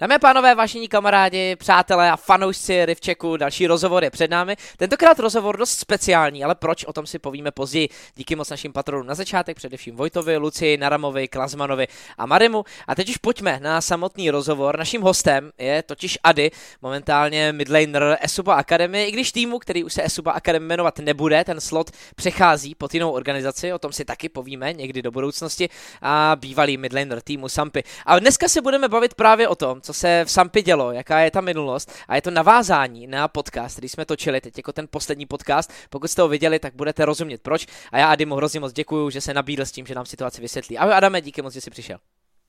Dámy a pánové, vážení kamarádi, přátelé a fanoušci Rivčeku, další rozhovor je před námi. Tentokrát rozhovor dost speciální, ale proč, o tom si povíme později. Díky moc našim patronům na začátek, především Vojtovi, Luci, Naramovi, Klazmanovi a Marimu. A teď už pojďme na samotný rozhovor. Naším hostem je totiž Ady, momentálně midlaner Esuba Academy, i když týmu, který už se Esuba Academy jmenovat nebude, ten slot přechází pod jinou organizaci, o tom si taky povíme někdy do budoucnosti, a bývalý midlaner týmu Sampy. A dneska se budeme bavit právě o tom, co se v Sampi dělo, jaká je ta minulost a je to navázání na podcast, který jsme točili teď jako ten poslední podcast. Pokud jste ho viděli, tak budete rozumět proč. A já Adimu hrozně moc děkuju, že se nabídl s tím, že nám situaci vysvětlí. Ahoj Adame, díky moc, že jsi přišel.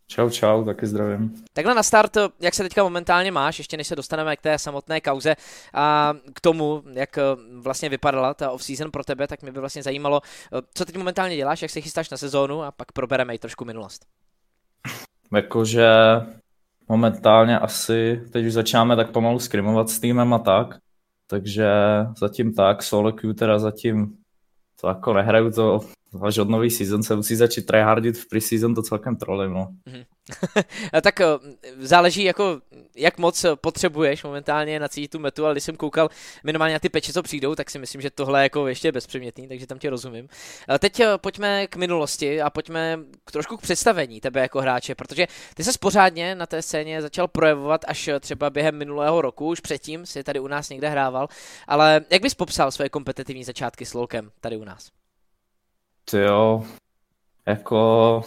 Čau, čau, taky zdravím. Takhle na start, jak se teďka momentálně máš, ještě než se dostaneme k té samotné kauze a k tomu, jak vlastně vypadala ta off-season pro tebe, tak mě by vlastně zajímalo, co teď momentálně děláš, jak se chystáš na sezónu a pak probereme i trošku minulost. Jakože momentálně asi teď už začínáme tak pomalu skrimovat s týmem a tak, takže zatím tak, solo queue teda zatím to jako nehraju to až od nový season se musí začít tryhardit v preseason to celkem trolím, no. Mm-hmm. tak eh, záleží jako, jak moc potřebuješ momentálně na tu metu, ale když jsem koukal minimálně na ty peče, co přijdou, tak si myslím, že tohle je jako ještě bezpředmětný, takže tam tě rozumím. Teď eh, pojďme k minulosti a pojďme k trošku k představení tebe jako hráče, protože ty se pořádně na té scéně začal projevovat až eh, třeba během minulého roku, už předtím si tady u nás někde hrával, ale jak bys popsal svoje kompetitivní začátky s Lolkem tady u nás? Ty jo, jako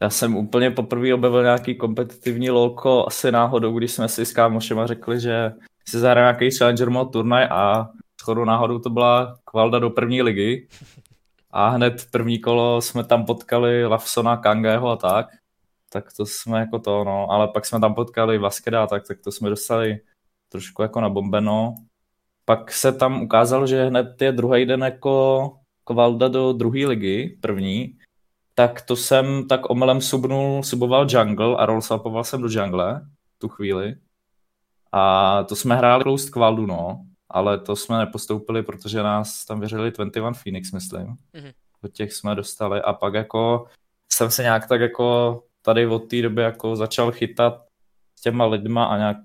já jsem úplně poprvé objevil nějaký kompetitivní lolko asi náhodou, když jsme si s kámošema řekli, že si zahrajeme nějaký Challenger Mode turnaj a shodou náhodou to byla kvalda do první ligy. A hned první kolo jsme tam potkali Lafsona, Kangeho a tak. Tak to jsme jako to, no. Ale pak jsme tam potkali Vaskeda a tak, tak to jsme dostali trošku jako na bombeno. Pak se tam ukázalo, že hned je druhý den jako kvalda do druhé ligy, první, tak to jsem tak omelem subnul, suboval jungle a rollsapoval jsem do jungle tu chvíli. A to jsme hráli closed kvaldu, no. Ale to jsme nepostoupili, protože nás tam věřili 21 Phoenix, myslím. Mm-hmm. Do těch jsme dostali a pak jako jsem se nějak tak jako tady od té doby jako začal chytat s těma lidma a nějak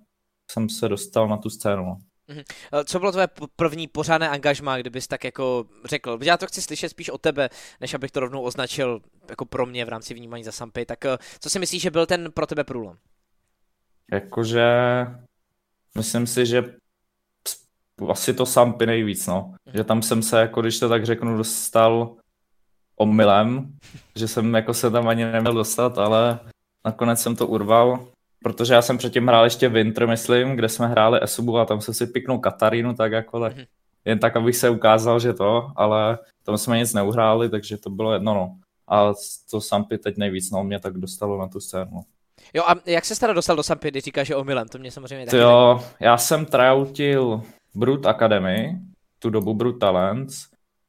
jsem se dostal na tu scénu. Mhm. Eh, co bylo tvoje první pořádné angažmá, kdybys tak jako řekl? Já to chci slyšet spíš od tebe, než abych to rovnou označil jako pro mě v rámci vnímání za Sampy. Tak eh, co si myslíš, že byl ten pro tebe průlom? Jakože myslím si, že asi to Sampy nejvíc, no. Mhm. Že tam jsem se, jako když to tak řeknu, dostal omylem, že jsem jako se tam ani neměl dostat, ale nakonec jsem to urval protože já jsem předtím hrál ještě Winter, myslím, kde jsme hráli Esubu a tam jsem si piknul Katarínu, tak jako tak, mm-hmm. jen tak, abych se ukázal, že to, ale tam jsme nic neuhráli, takže to bylo jedno, no. A to Sampy teď nejvíc, no, mě tak dostalo na tu scénu. No. Jo, a jak se teda dostal do Sampy, když říkáš, že omylem, to mě samozřejmě taky Jo, já jsem tryoutil Brut Academy, tu dobu Brut Talents,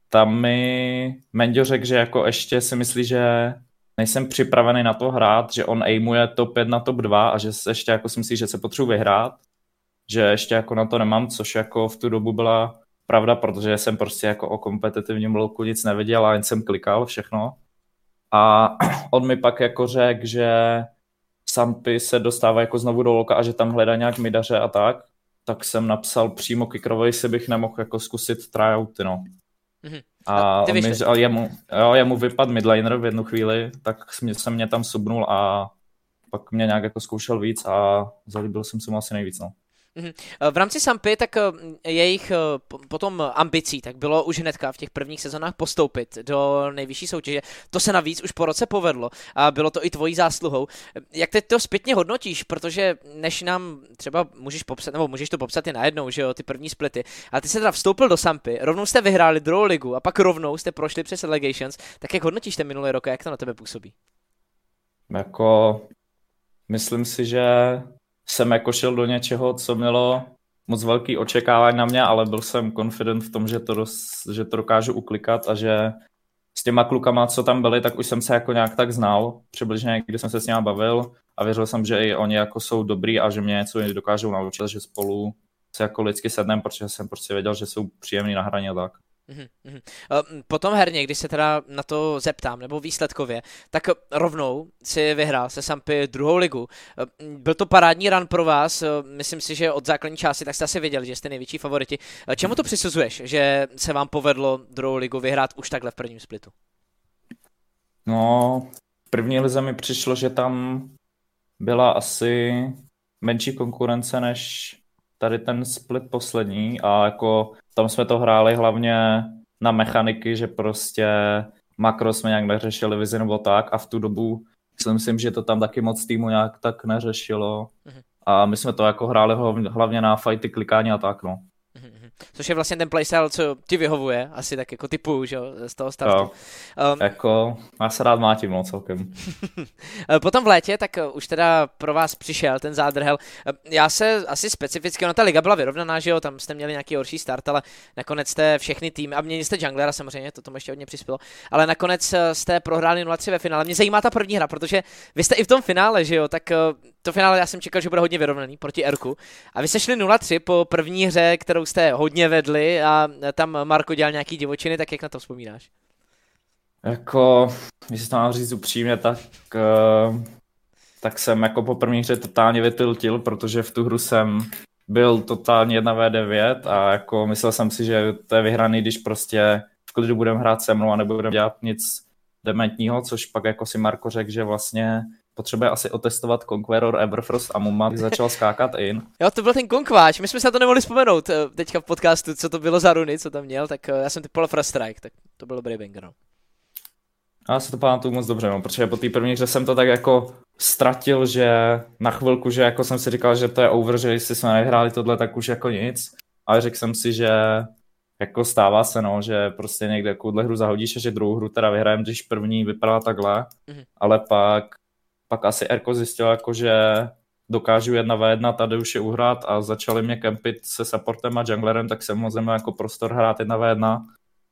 tam mi Mendio řekl, že jako ještě si myslí, že nejsem připravený na to hrát, že on aimuje top 5 na top 2 a že se ještě jako si myslí, že se potřebuji vyhrát, že ještě jako na to nemám, což jako v tu dobu byla pravda, protože jsem prostě jako o kompetitivním bloku nic nevěděl a jen jsem klikal všechno. A on mi pak jako řekl, že Sampy se dostává jako znovu do loka a že tam hledá nějak midaře a tak, tak jsem napsal přímo Kikrovi, jestli bych nemohl jako zkusit tryouty, no. Mm-hmm. A, a, mi, a jemu, jo, jemu vypad midliner v jednu chvíli, tak jsem mě tam subnul a pak mě nějak jako zkoušel víc a zalíbil jsem se mu asi nejvíc. No. Mhm. V rámci Sampy, tak eh, jejich eh, potom ambicí, tak bylo už hnedka v těch prvních sezónách postoupit do nejvyšší soutěže. To se navíc už po roce povedlo a bylo to i tvojí zásluhou. Jak teď to zpětně hodnotíš, protože než nám třeba můžeš popsat, nebo můžeš to popsat i najednou, že jo, ty první splity, a ty se teda vstoupil do Sampy, rovnou jste vyhráli druhou ligu a pak rovnou jste prošli přes Allegations, tak jak hodnotíš ten minulý rok a jak to na tebe působí? Jako, myslím si, že jsem jako šel do něčeho, co mělo moc velký očekávání na mě, ale byl jsem confident v tom, že to, dost, že to dokážu uklikat a že s těma klukama, co tam byli, tak už jsem se jako nějak tak znal, přibližně, když jsem se s nimi bavil a věřil jsem, že i oni jako jsou dobrý a že mě něco dokážou naučit, že spolu se jako lidsky sedneme, protože jsem prostě věděl, že jsou příjemný na hraně tak. Mm-hmm. Potom herně, když se teda na to zeptám, nebo výsledkově, tak rovnou si vyhrál se Sampy druhou ligu. Byl to parádní run pro vás, myslím si, že od základní části, tak jste asi věděli, že jste největší favoriti. Čemu to přisuzuješ, že se vám povedlo druhou ligu vyhrát už takhle v prvním splitu? No, v první lize mi přišlo, že tam byla asi menší konkurence než tady ten split poslední a jako tam jsme to hráli hlavně na mechaniky, že prostě makro jsme nějak neřešili vizi nebo tak a v tu dobu si myslím, že to tam taky moc týmu nějak tak neřešilo mhm. a my jsme to jako hráli hlavně na fighty, klikání a tak no. Což je vlastně ten playstyle, co ti vyhovuje, asi tak jako typu, že z toho startu. Jo, um, jako, já se rád mátím, no, celkem. Potom v létě, tak uh, už teda pro vás přišel ten zádrhel. Uh, já se asi specificky, no ta liga byla vyrovnaná, že jo, tam jste měli nějaký horší start, ale nakonec jste všechny týmy, a měli jste junglera samozřejmě, to tomu ještě hodně přispělo, ale nakonec jste prohráli 0-3 ve finále. Mě zajímá ta první hra, protože vy jste i v tom finále, že jo, tak to finále já jsem čekal, že bude hodně vyrovnaný proti Erku. A vy jste šli 0-3 po první hře, kterou jste hodně vedli a tam Marko dělal nějaký divočiny, tak jak na to vzpomínáš? Jako, když se to mám říct upřímně, tak, uh, tak jsem jako po první hře totálně vytiltil, protože v tu hru jsem byl totálně 1v9 a jako myslel jsem si, že to je vyhraný, když prostě v klidu budeme hrát se mnou a nebudeme dělat nic dementního, což pak jako si Marko řekl, že vlastně potřebuje asi otestovat Conqueror, Everfrost a Mumat začal skákat in. Jo, to byl ten konkváč, my jsme se na to nemohli vzpomenout eh, teďka v podcastu, co to bylo za runy, co tam měl, tak eh, já jsem typoval Frost Strike, tak to byl dobrý banger. No. Já se to pamatuju moc dobře, no, protože po té první hře jsem to tak jako ztratil, že na chvilku, že jako jsem si říkal, že to je over, že jestli jsme nehráli tohle, tak už jako nic. Ale řekl jsem si, že jako stává se, no, že prostě někde takovouhle hru zahodíš a že druhou hru teda vyhrajeme, když první vypadala takhle, mm-hmm. ale pak pak asi Erko zjistil, jako, že dokážu jedna v jedna tady už je uhrát a začali mě kempit se supportem a junglerem, tak jsem mohl jako prostor hrát jedna v jedna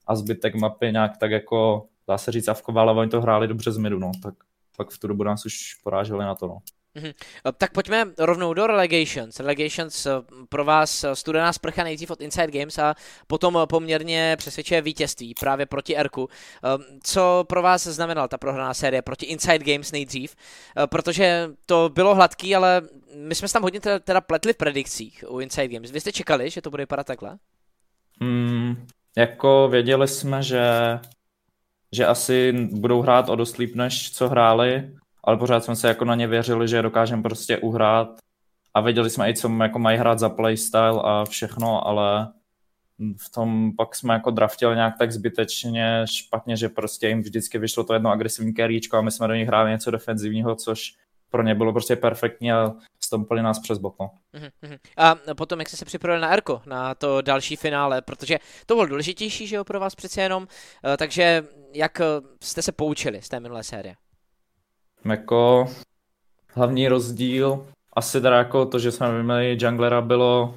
a zbytek mapy nějak tak jako, dá se říct, avkoval, ale oni to hráli dobře z midu, no, tak pak v tu dobu nás už poráželi na to, no. Mm-hmm. Tak pojďme rovnou do Relegations. Relegations eh, pro vás eh, studená sprcha nejdřív od Inside Games a potom poměrně přesvědčuje vítězství právě proti Erku. Co pro vás znamenala ta prohraná série proti Inside Games nejdřív? Protože to bylo hladký, ale my jsme se tam hodně teda, pletli v predikcích u Inside Games. Vy jste čekali, že to bude vypadat takhle? Mm, jako věděli jsme, že že asi budou hrát o dost líp, než co hráli, ale pořád jsme se jako na ně věřili, že dokážeme prostě uhrát a věděli jsme i, co jako mají hrát za playstyle a všechno, ale v tom pak jsme jako draftili nějak tak zbytečně špatně, že prostě jim vždycky vyšlo to jedno agresivní keríčko a my jsme do nich hráli něco defenzivního, což pro ně bylo prostě perfektní a stompili nás přes botno. Mhm, a potom, jak jste se připravili na Erko, na to další finále, protože to bylo důležitější, že jo, pro vás přece jenom, eh, takže jak jste se poučili z té minulé série? Jako hlavní rozdíl, asi teda jako to, že jsme vyměnili junglera, bylo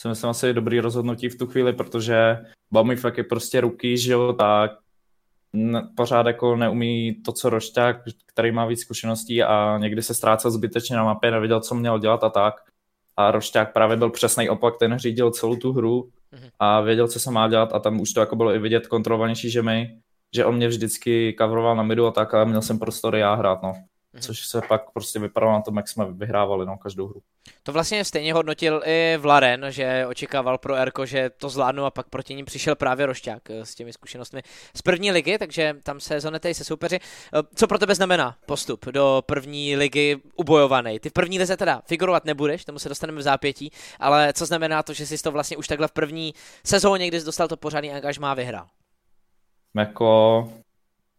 si myslím asi dobrý rozhodnutí v tu chvíli, protože Baumy fakt je prostě ruky, že jo, tak pořád jako neumí to, co Rošťák, který má víc zkušeností a někdy se ztrácel zbytečně na mapě, nevěděl, co měl dělat a tak. A Rošťák právě byl přesný opak, ten řídil celou tu hru mhm. a věděl, co se má dělat a tam už to jako bylo i vidět kontrolovanější, že my že on mě vždycky coveroval na midu a tak, ale měl jsem prostory já hrát, no. Mhm. Což se pak prostě vypadalo na tom, jak jsme vyhrávali no, každou hru. To vlastně stejně hodnotil i Vlaren, že očekával pro Erko, že to zvládnu a pak proti ním přišel právě Rošťák eh, s těmi zkušenostmi z první ligy, takže tam se zonetej se soupeři. Eh, co pro tebe znamená postup do první ligy ubojovaný? Ty v první lize teda figurovat nebudeš, tomu se dostaneme v zápětí, ale co znamená to, že jsi to vlastně už takhle v první sezóně, kdy jsi dostal to pořádný angažmá, vyhrál? Jako,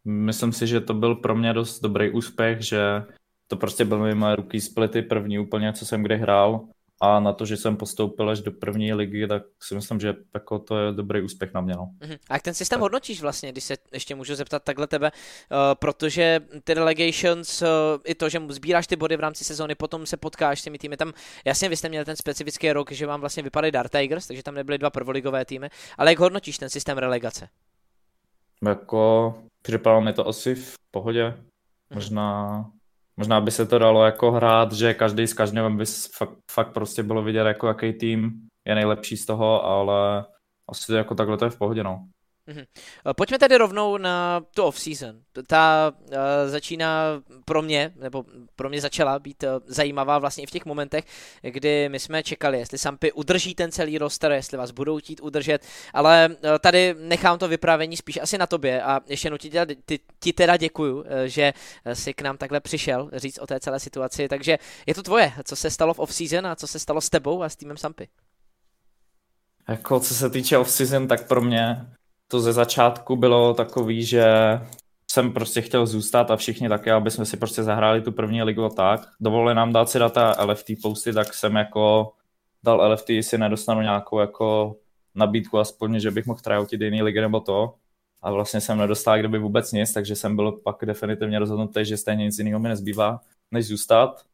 myslím si, že to byl pro mě dost dobrý úspěch, že to prostě byly moje ruky splity první úplně, co jsem kdy hrál a na to, že jsem postoupil až do první ligy, tak si myslím, že jako to je dobrý úspěch na mě. No. Uh-huh. A jak ten systém tak. hodnotíš vlastně, když se ještě můžu zeptat takhle tebe, uh, protože ty relegations, uh, i to, že sbíráš ty body v rámci sezóny, potom se potkáš s těmi týmy, tam jasně vy jste měli ten specifický rok, že vám vlastně vypadaly Dark Tigers, takže tam nebyly dva prvoligové týmy, ale jak hodnotíš ten systém relegace? Jako připadalo mi to asi v pohodě. Mhm. Možná, možná by se to dalo jako hrát, že každý s každým by fakt, fakt prostě bylo vidět, jako jaký tým je nejlepší z toho, ale asi jako takhle to je v pohodě, no. Mm-hmm. Pojďme tedy rovnou na tu off-season. Ta uh, začíná pro mě, nebo pro mě začala být uh, zajímavá vlastně i v těch momentech, kdy my jsme čekali, jestli Sampy udrží ten celý roster, jestli vás budou chtít udržet, ale uh, tady nechám to vyprávění spíš asi na tobě a ještě jednou ti, ti, ti teda děkuju, že si k nám takhle přišel říct o té celé situaci, takže je to tvoje, co se stalo v off-season a co se stalo s tebou a s týmem Sampy. Jako co se týče off-season, tak pro mě to ze začátku bylo takový, že jsem prostě chtěl zůstat a všichni také, aby jsme si prostě zahráli tu první ligu a tak. Dovolili nám dát si data LFT posty, tak jsem jako dal LFT, jestli nedostanu nějakou jako nabídku aspoň, že bych mohl tryoutit jiný ligy nebo to. A vlastně jsem nedostal kdyby vůbec nic, takže jsem byl pak definitivně rozhodnutý, že stejně nic jiného mi nezbývá, než zůstat.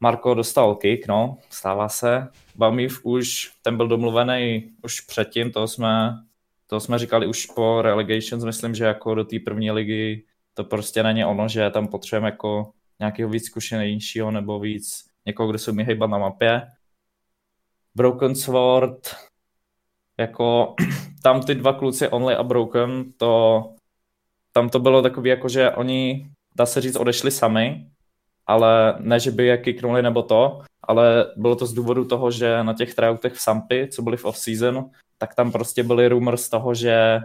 Marko dostal kick, no, stává se. Bamív už, ten byl domluvený už předtím, to jsme to jsme říkali už po relegations, myslím, že jako do té první ligy to prostě není ono, že tam potřebujeme jako nějakého víc zkušenějšího nebo víc někoho, kdo se umí hejbat na mapě. Broken Sword, jako tam ty dva kluci Only a Broken, to tam to bylo takový jako, že oni, dá se říct, odešli sami, ale ne, že by je kiknuli nebo to, ale bylo to z důvodu toho, že na těch tryoutech v Sampy, co byly v off-season, tak tam prostě byly rumor z toho, že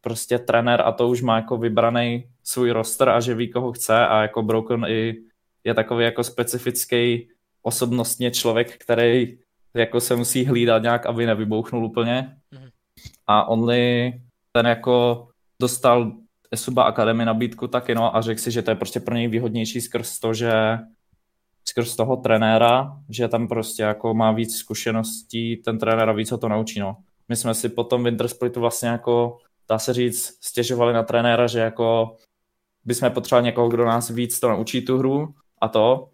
prostě trenér a to už má jako vybraný svůj roster a že ví, koho chce a jako Broken i je takový jako specifický osobnostně člověk, který jako se musí hlídat nějak, aby nevybouchnul úplně. Mm-hmm. A Only ten jako dostal Esuba Academy nabídku taky, no, a řekl si, že to je prostě pro něj výhodnější skrz to, že skrz toho trenéra, že tam prostě jako má víc zkušeností, ten trenér a víc ho to naučí, no my jsme si potom Winter Splitu vlastně jako, dá se říct, stěžovali na trenéra, že jako bychom potřebovali někoho, kdo nás víc to naučí tu hru a to.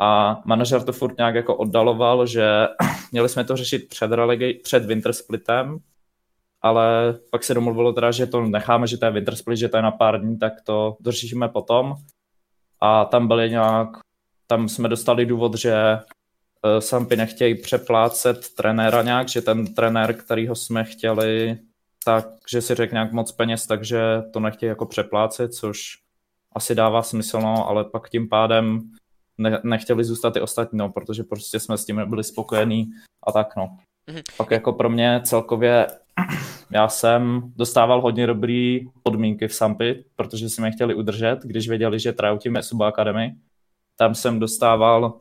A manažer to furt nějak jako oddaloval, že měli jsme to řešit před, relegate, před Winter Splitem, ale pak se domluvilo teda, že to necháme, že to je Winter Split, že to je na pár dní, tak to dořešíme potom. A tam byly nějak, tam jsme dostali důvod, že Sampy nechtějí přeplácet trenéra nějak, že ten trenér, kterýho jsme chtěli, takže si řekl nějak moc peněz, takže to nechtějí jako přeplácet, což asi dává smysl, no, ale pak tím pádem ne, nechtěli zůstat i ostatní, no, protože prostě jsme s tím nebyli spokojení a tak, no. Mm-hmm. Pak jako pro mě celkově já jsem dostával hodně dobrý podmínky v Sampy, protože si mě chtěli udržet, když věděli, že trajoutíme Suba Academy. Tam jsem dostával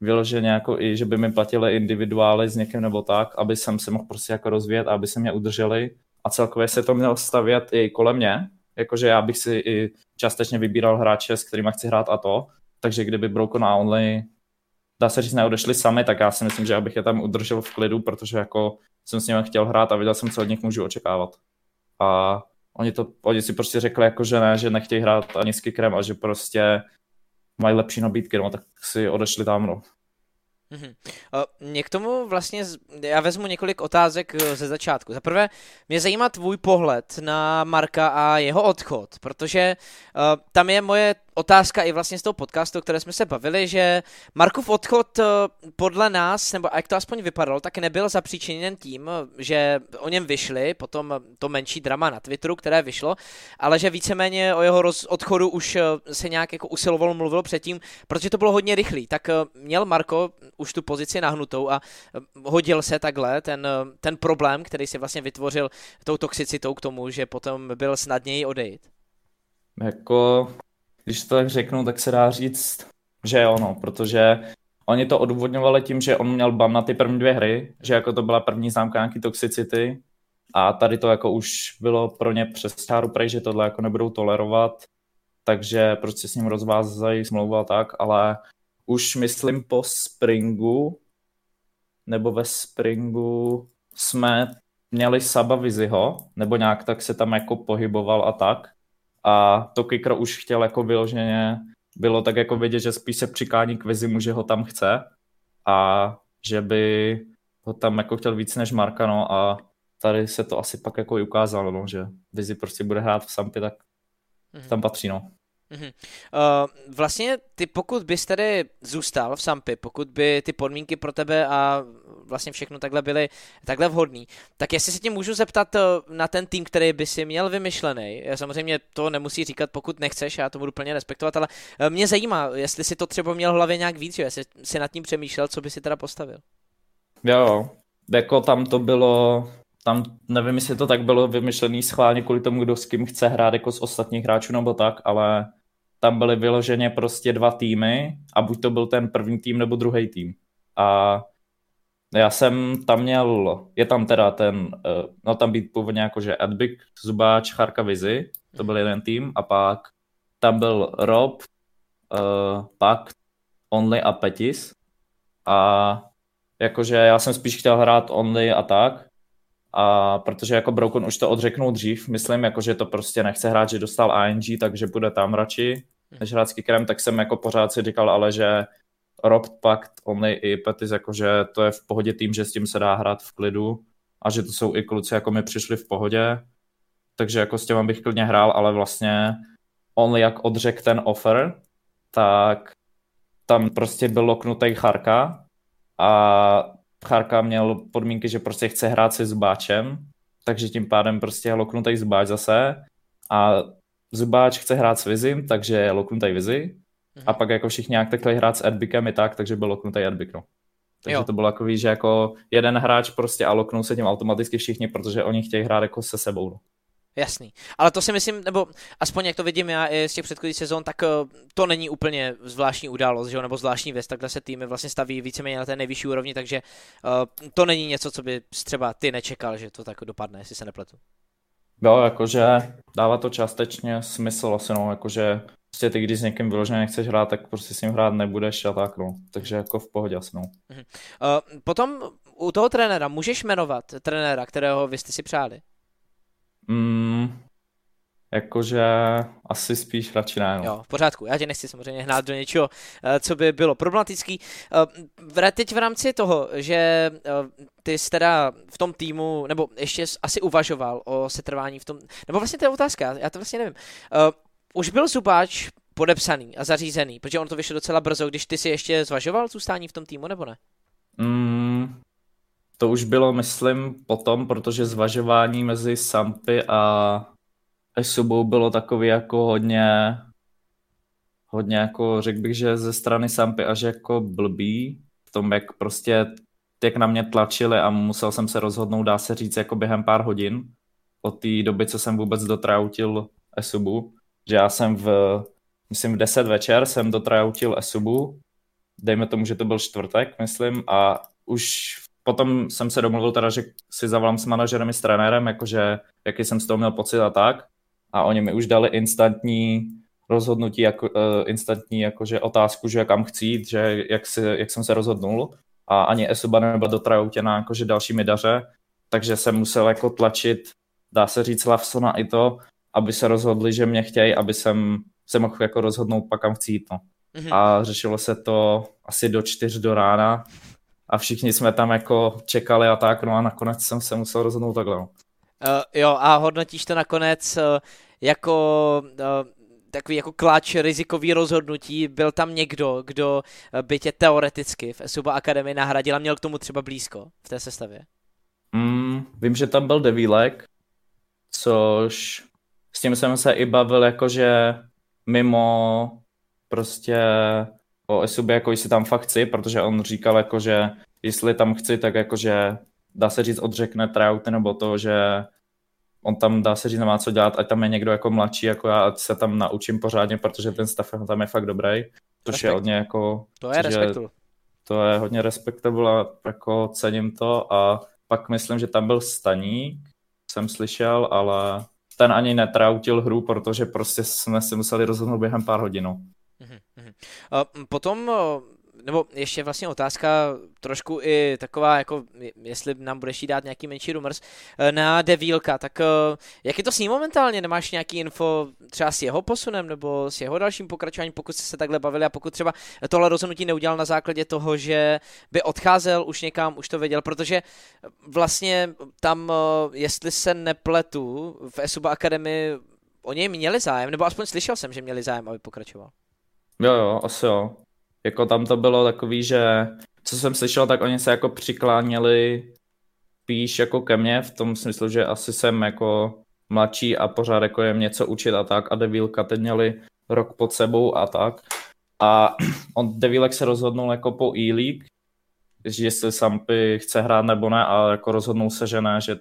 vyloženě jako i, že by mi platili individuály s někým nebo tak, aby jsem se mohl prostě jako rozvíjet a aby se mě udrželi. A celkově se to mělo stavět i kolem mě, jakože já bych si i částečně vybíral hráče, s kterými chci hrát a to, takže kdyby Broken a Only dá se říct, neodešli sami, tak já si myslím, že abych je tam udržel v klidu, protože jako jsem s nimi chtěl hrát a viděl jsem, co od nich můžu očekávat. A oni, to, oni si prostě řekli, jako, že ne, že nechtějí hrát ani s kickerem a že prostě mají lepší nabídky, no, tak si odešli tam, no. Mm-hmm. Mě k tomu vlastně, já vezmu několik otázek eh, ze začátku. Za prvé, mě zajímá tvůj pohled na Marka a jeho odchod, protože uh, tam je moje otázka i vlastně z toho podcastu, o které jsme se bavili, že Markův odchod eh, podle nás, nebo jak to aspoň vypadalo, tak nebyl zapříčiněn tím, že o něm vyšli, potom to menší drama na Twitteru, které vyšlo, ale že víceméně o jeho roz- odchodu už eh, se nějak jako usilovalo, mluvilo předtím, protože to bylo hodně rychlý. Tak eh, měl Marko už tu pozici nahnutou a hodil se takhle ten, ten problém, který si vlastně vytvořil tou toxicitou k tomu, že potom byl snadněji odejít. Jako když to tak řeknu, tak se dá říct, že ono, protože oni to odůvodňovali tím, že on měl ban na ty první dvě hry, že jako to byla první známka nějaký toxicity a tady to jako už bylo pro ně přes čáru prej, že tohle jako nebudou tolerovat, takže prostě s ním rozvázají smlouvu a tak, ale už myslím po Springu, nebo ve Springu jsme měli Saba Viziho, nebo nějak tak se tam jako pohyboval a tak a to Kikro už chtěl jako vyloženě, bylo tak jako vědět, že spíš se přikání k Vizimu, že ho tam chce a že by ho tam jako chtěl víc než Marka, no a tady se to asi pak jako i ukázalo, no, že Vizi prostě bude hrát v Sampy, tak mm-hmm. tam patří, no. Mm-hmm. Uh, vlastně ty pokud bys tedy zůstal v Sampy, pokud by ty podmínky pro tebe a vlastně všechno takhle byly takhle vhodný, tak jestli se tě můžu zeptat uh, na ten tým, který by si měl vymyšlený. Já samozřejmě to nemusí říkat, pokud nechceš, já to budu plně respektovat, ale mě zajímá, jestli si to třeba měl v hlavě nějak víc, že? jestli si nad tím přemýšlel, co by si teda postavil. Jo, jako tam to bylo, tam nevím, jestli to tak bylo vymyšlený schválně kvůli tomu, kdo s kým chce hrát jako z ostatních hráčů nebo tak, ale tam byly vyloženě prostě dva týmy a buď to byl ten první tým nebo druhý tým. A já jsem tam měl, je tam teda ten, eh, no tam být původně jakože Edbik, Zubáč, Charka Vizi, to byl jeden tým a pak tam byl Rob, uh, pak Only a Petis a jakože já jsem spíš chtěl hrát Only a tak, a protože jako Broken už to odřeknul dřív, myslím, jako že to prostě nechce hrát, že dostal ING, takže bude tam radši, než hrát s Kickerem, tak jsem jako pořád si říkal, ale že Rob Pact, Only i Petis, jakože to je v pohodě tým, že s tím se dá hrát v klidu a že to jsou i kluci, jako mi přišli v pohodě, takže jako s těma bych klidně hrál, ale vlastně Only jak odřek ten offer, tak tam prostě byl loknutý Charka a Charka měl podmínky, že prostě chce hrát se Zubáčem, takže tím pádem prostě je loknutý Zubáč zase a Zubáč chce hrát s Vizim, takže je loknutý Vizi mhm. a pak jako všichni jak takhle hrát s Edbikem i tak, takže byl loknutý Edbik, no. Takže jo. to bylo jako že jako jeden hráč prostě a loknou se tím automaticky všichni, protože oni chtějí hrát jako se sebou. No. Jasný. Ale to si myslím, nebo aspoň jak to vidím já i z těch předchozích sezon, tak eh, to není úplně zvláštní událost, že jo, nebo zvláštní věc. Takhle se týmy vlastně staví víceméně na té nejvyšší úrovni, takže uh, to není něco, co by třeba ty nečekal, že to tak dopadne, jestli se nepletu. Jo, jakože dává to částečně smysl asi, no, jakože prostě ty, když s někým vyloženě nechceš hrát, tak prostě s ním hrát nebudeš a tak, no. Takže jako v pohodě asi, no. Uh, potom u toho trenéra, můžeš jmenovat trenéra, kterého vy jste si přáli? Mm, jakože asi spíš radši ne. No. Jo, v pořádku. Já tě nechci samozřejmě hnát do něčeho, eh, co by bylo problematický. Eh, teď v rámci toho, že eh, ty jsi teda v tom týmu, nebo ještě asi uvažoval o setrvání v tom, nebo vlastně to je otázka, já to vlastně nevím. Už byl Zubáč podepsaný a zařízený, protože on to vyšlo docela brzo, když ty si ještě zvažoval zůstání v tom týmu, nebo ne? Mm, to už bylo, myslím, potom, protože zvažování mezi Sampy a Esubou bylo takový jako hodně, hodně jako, řekl bych, že ze strany Sampy až jako blbý, v tom, jak prostě, jak na mě tlačili a musel jsem se rozhodnout, dá se říct, jako během pár hodin od té doby, co jsem vůbec dotrautil Esubu, že já jsem v, myslím v 10 večer jsem dotrautil Esubu, dejme tomu, že to byl čtvrtek, myslím, a už potom jsem se domluvil teda, že si zavolám s manažerem i s trenérem, jakože jaký jsem z toho měl pocit a tak. A oni mi už dali instantní rozhodnutí, jako, uh, instantní jakože otázku, že kam chci jít, že jak, si, jak jsem se rozhodnul. A ani Esuba nebyla dotrajoutěná jakože další daře, takže jsem musel jako tlačit, dá se říct, Lavsona i to, aby se rozhodli, že mě chtějí, aby jsem se mohl jako rozhodnout pak kam chci jít. No. Mm-hmm. A řešilo se to asi do čtyř do rána, a všichni jsme tam jako čekali a tak, no a nakonec jsem se musel rozhodnout takhle. Uh, jo, a hodnotíš to nakonec uh, jako uh, takový jako kláč rizikový rozhodnutí, byl tam někdo, kdo by tě teoreticky v Suba Academy nahradil a měl k tomu třeba blízko v té sestavě? Mm, vím, že tam byl Devílek, což s tím jsem se i bavil jakože mimo prostě o SUB, jako jestli tam fakt chci, protože on říkal, jako, že jestli tam chci, tak jakože dá se říct odřekne tryouty nebo to, že on tam dá se říct nemá co dělat, ať tam je někdo jako mladší jako já, ať se tam naučím pořádně, protože ten stav tam je fakt dobrý, což Respekt. je hodně jako... To je respektu. To je hodně respektable a jako cením to a pak myslím, že tam byl Staník, jsem slyšel, ale ten ani netrautil hru, protože prostě jsme si museli rozhodnout během pár hodin. Potom nebo ještě vlastně otázka trošku i taková, jako jestli nám budeš jí dát nějaký menší rumors, eh, na Devílka, tak eh, jak je to s ním momentálně? Nemáš nějaký info třeba s jeho posunem nebo s jeho dalším pokračováním, pokud jste se takhle bavili a pokud třeba tohle rozhodnutí neudělal na základě toho, že by odcházel už někam, už to věděl, protože vlastně tam, eh, jestli se nepletu, v Esuba Academy o něj měli zájem, nebo aspoň slyšel jsem, že měli zájem, aby pokračoval. Jo, jo, asi jo. Jako tam to bylo takový, že co jsem slyšel, tak oni se jako přikláněli spíš jako ke mně v tom smyslu, že asi jsem jako mladší a pořád jako jim něco učit a tak a Devilka teď měli rok pod sebou a tak. A on Devilek se rozhodnul jako po E-League, jestli Sampy chce hrát nebo ne a jako rozhodnul se, že ne, že,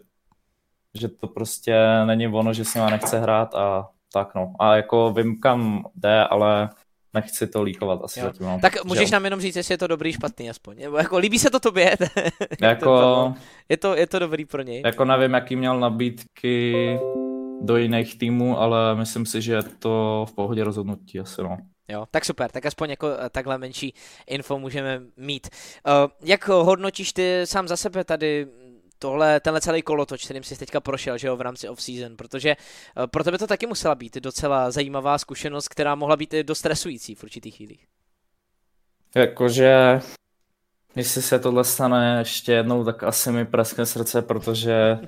že to prostě není ono, že s ním nechce hrát a tak no. A jako vím kam jde, ale nechci to líkovat asi jo. zatím. No. Tak můžeš nám jenom říct, jestli je to dobrý, špatný aspoň. Nebo jako líbí se to tobě? jako... je, to, je to dobrý pro něj? Jako nevím, jaký měl nabídky do jiných týmů, ale myslím si, že je to v pohodě rozhodnutí asi no. Jo, tak super, tak aspoň jako eh, takhle menší info můžeme mít. Uh, jak hodnotíš ty sám za sebe tady tohle, tenhle celý kolotoč, kterým jsi teďka prošel, že jo, v rámci off-season, protože uh, pro tebe to taky musela být docela zajímavá zkušenost, která mohla být dost stresující v určitých chvílích. Jakože, jestli se tohle stane ještě jednou, tak asi mi praskne srdce, protože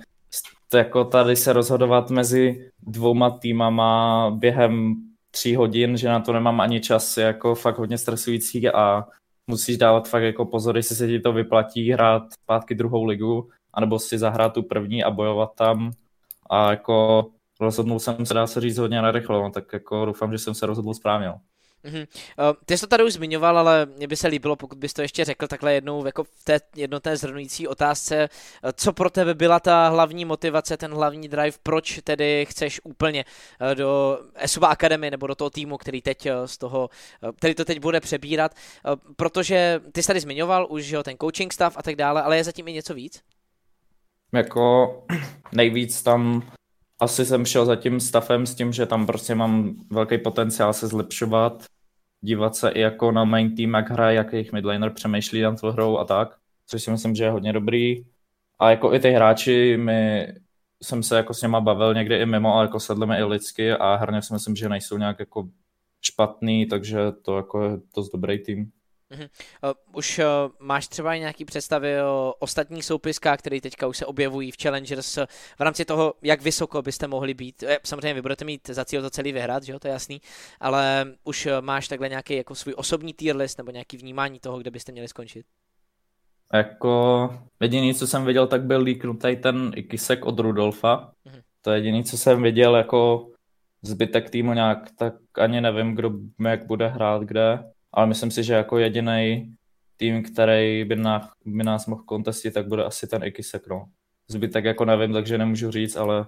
jako tady se rozhodovat mezi dvouma týmama během tří hodin, že na to nemám ani čas, je jako fakt hodně stresující a musíš dávat fakt jako pozor, jestli se ti to vyplatí hrát zpátky druhou ligu, anebo si zahrát tu první a bojovat tam a jako rozhodnul jsem se, dá se říct, hodně narychlo, no, tak jako doufám, že jsem se rozhodl správně. Mm-hmm. Ty jsi to tady už zmiňoval, ale mě by se líbilo, pokud bys to ještě řekl takhle jednou jako v té jednotné zhrnující otázce, eh, co pro tebe byla ta hlavní motivace, ten hlavní drive, proč tedy chceš úplně eh, do Esuba Academy nebo do toho týmu, který teď z toho, který to teď bude přebírat, protože ty jsi tady zmiňoval už jo, ten coaching stav a tak dále, ale je zatím i něco víc? Jako nejvíc tam asi jsem šel za tím stavem s tím, že tam prostě mám velký potenciál se zlepšovat, dívat se i jako na main team, jak hraje, jak jejich midlaner přemýšlí nad tou hrou a tak, což si myslím, že je hodně dobrý. A jako i ty hráči, my, jsem se jako s něma bavil někdy i mimo, ale jako sedli mi i lidsky a herně si myslím, že nejsou nějak jako špatný, takže to jako je dost dobrý tým. Uh-huh. Uh, už uh, máš třeba nějaký představy o ostatních soupiskách, které teďka už se objevují v Challengers uh, v rámci toho, jak vysoko byste mohli být. Eh, samozřejmě vy budete mít za cíl to celý vyhrát, že jo, to je jasný, ale už uh, máš takhle nějaký jako svůj osobní tier list nebo nějaký vnímání toho, kde byste měli skončit? Jako jediný, co jsem viděl, tak byl líknutý ten Ikisek od Rudolfa. Uh-huh. To je jediný, co jsem viděl jako zbytek týmu nějak, tak ani nevím, kdo jak bude hrát kde ale myslím si, že jako jediný tým, který by, na, by nás mohl kontestit, tak bude asi ten Ikisek, no. Zbytek jako nevím, takže nemůžu říct, ale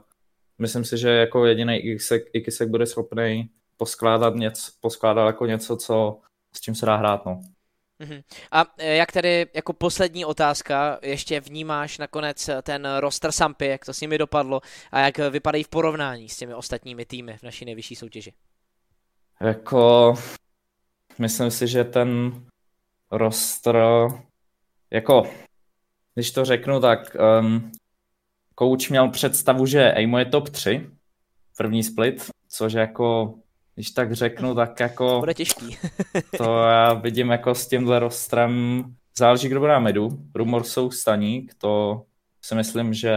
myslím si, že jako jediný Ikisek, Ikisek bude schopný poskládat něco, poskládat jako něco, co, s čím se dá hrát, no. Mhm. A e, jak tedy jako poslední otázka ještě vnímáš nakonec ten roster Sampy, jak to s nimi dopadlo a jak vypadají v porovnání s těmi ostatními týmy v naší nejvyšší soutěži? Jako myslím si, že ten roster, jako, když to řeknu, tak um, coach měl představu, že Aimo je top 3, první split, což jako, když tak řeknu, tak jako... Bude těžký. to já vidím jako s tímhle rostrem, záleží, kdo bude na midu. Rumor jsou Staník, to si myslím, že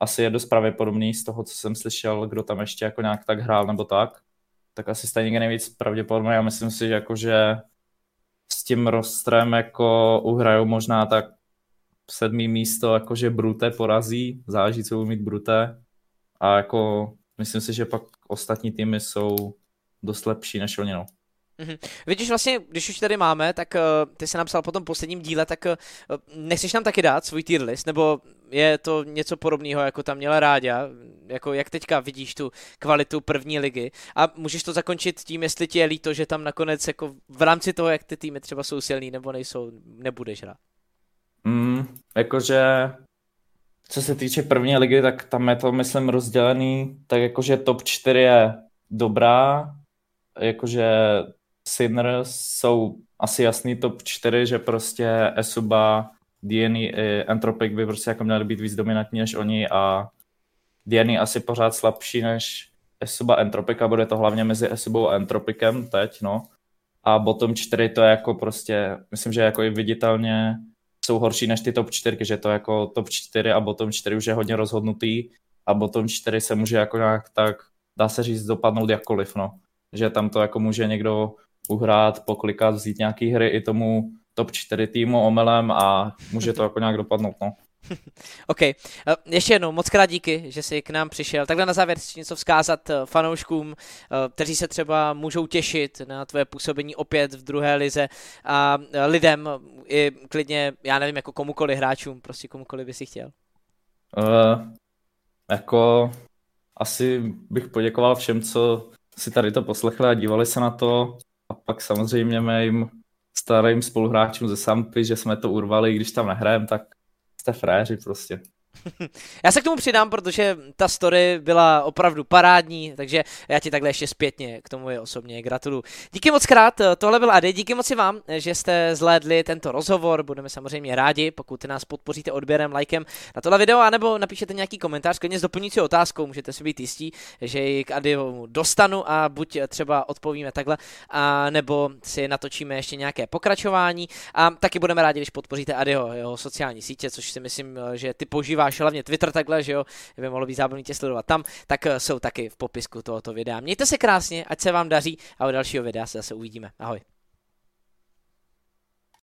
asi je dost pravděpodobný z toho, co jsem slyšel, kdo tam ještě jako nějak tak hrál nebo tak tak asi stejně nejvíc pravděpodobně. Já myslím si, že jako, že s tím rostrem jako uhrajou možná tak sedmý místo, jakože Brute porazí, záleží, co mít Brute. A jako myslím si, že pak ostatní týmy jsou dost lepší než oni, no. Mm-hmm. Vidíš vlastně, když už tady máme, tak uh, ty se napsal po tom posledním díle, tak uh, nechceš nám taky dát svůj tier list, nebo je to něco podobného, jako tam měla Ráďa, jako jak teďka vidíš tu kvalitu první ligy a můžeš to zakončit tím, jestli ti je líto, že tam nakonec jako v rámci toho, jak ty týmy třeba jsou silný nebo nejsou, nebudeš hrát. Mm, jakože co se týče první ligy, tak tam je to, myslím, rozdělený, tak jakože top 4 je dobrá, jakože Sinners jsou asi jasný top 4, že prostě Esuba, DNA, Entropic by prostě jako měly být víc dominantní než oni a DNA asi pořád slabší než Esuba Entropic a bude to hlavně mezi Esubou a Entropicem teď, no. A bottom 4 to je jako prostě, myslím, že jako i viditelně jsou horší než ty top 4, že to jako top 4 a bottom 4 už je hodně rozhodnutý a bottom 4 se může jako nějak tak dá se říct, dopadnout jakkoliv, no. Že tam to jako může někdo uhrát, poklikat, vzít nějaký hry i tomu top 4 týmu omelem a může to jako nějak dopadnout, no. OK. Eh, ještě jednou, moc krát díky, že jsi k nám přišel. Takhle na závěr chci něco vzkázat eh, fanouškům, eh, kteří se třeba můžou těšit na tvoje působení opět v druhé lize a lidem i klidně, já nevím, jako komukoliv hráčům, prostě komukoliv by si chtěl. Uh, jako asi bych poděkoval všem, co si tady to poslechli a dívali se na to pak samozřejmě mým starým spoluhráčům ze Sampy, že jsme to urvali, když tam nehrajem, tak jste fréři prostě. Já se k tomu přidám, protože ta story byla opravdu parádní, takže já ti takhle ještě zpětně k tomu je osobně gratuluju. Díky moc krát, tohle byl Ady, díky moc i vám, že jste zhlédli tento rozhovor, budeme samozřejmě rádi, pokud nás podpoříte odběrem, lajkem na tohle video, anebo napíšete nějaký komentář, klidně s doplňující otázkou, můžete si být jistí, že ji k Ady dostanu a buď třeba odpovíme takhle, a nebo si natočíme ještě nějaké pokračování a taky budeme rádi, když podpoříte Adyho, jeho sociální sítě, což si myslím, že ty požíváš používáš hlavně Twitter takhle, že jo, by mohlo být zábavný tě sledovat tam, tak eh, jsou taky v popisku tohoto videa. Mějte se krásně, ať se vám daří a u dalšího videa se zase uvidíme. Ahoj.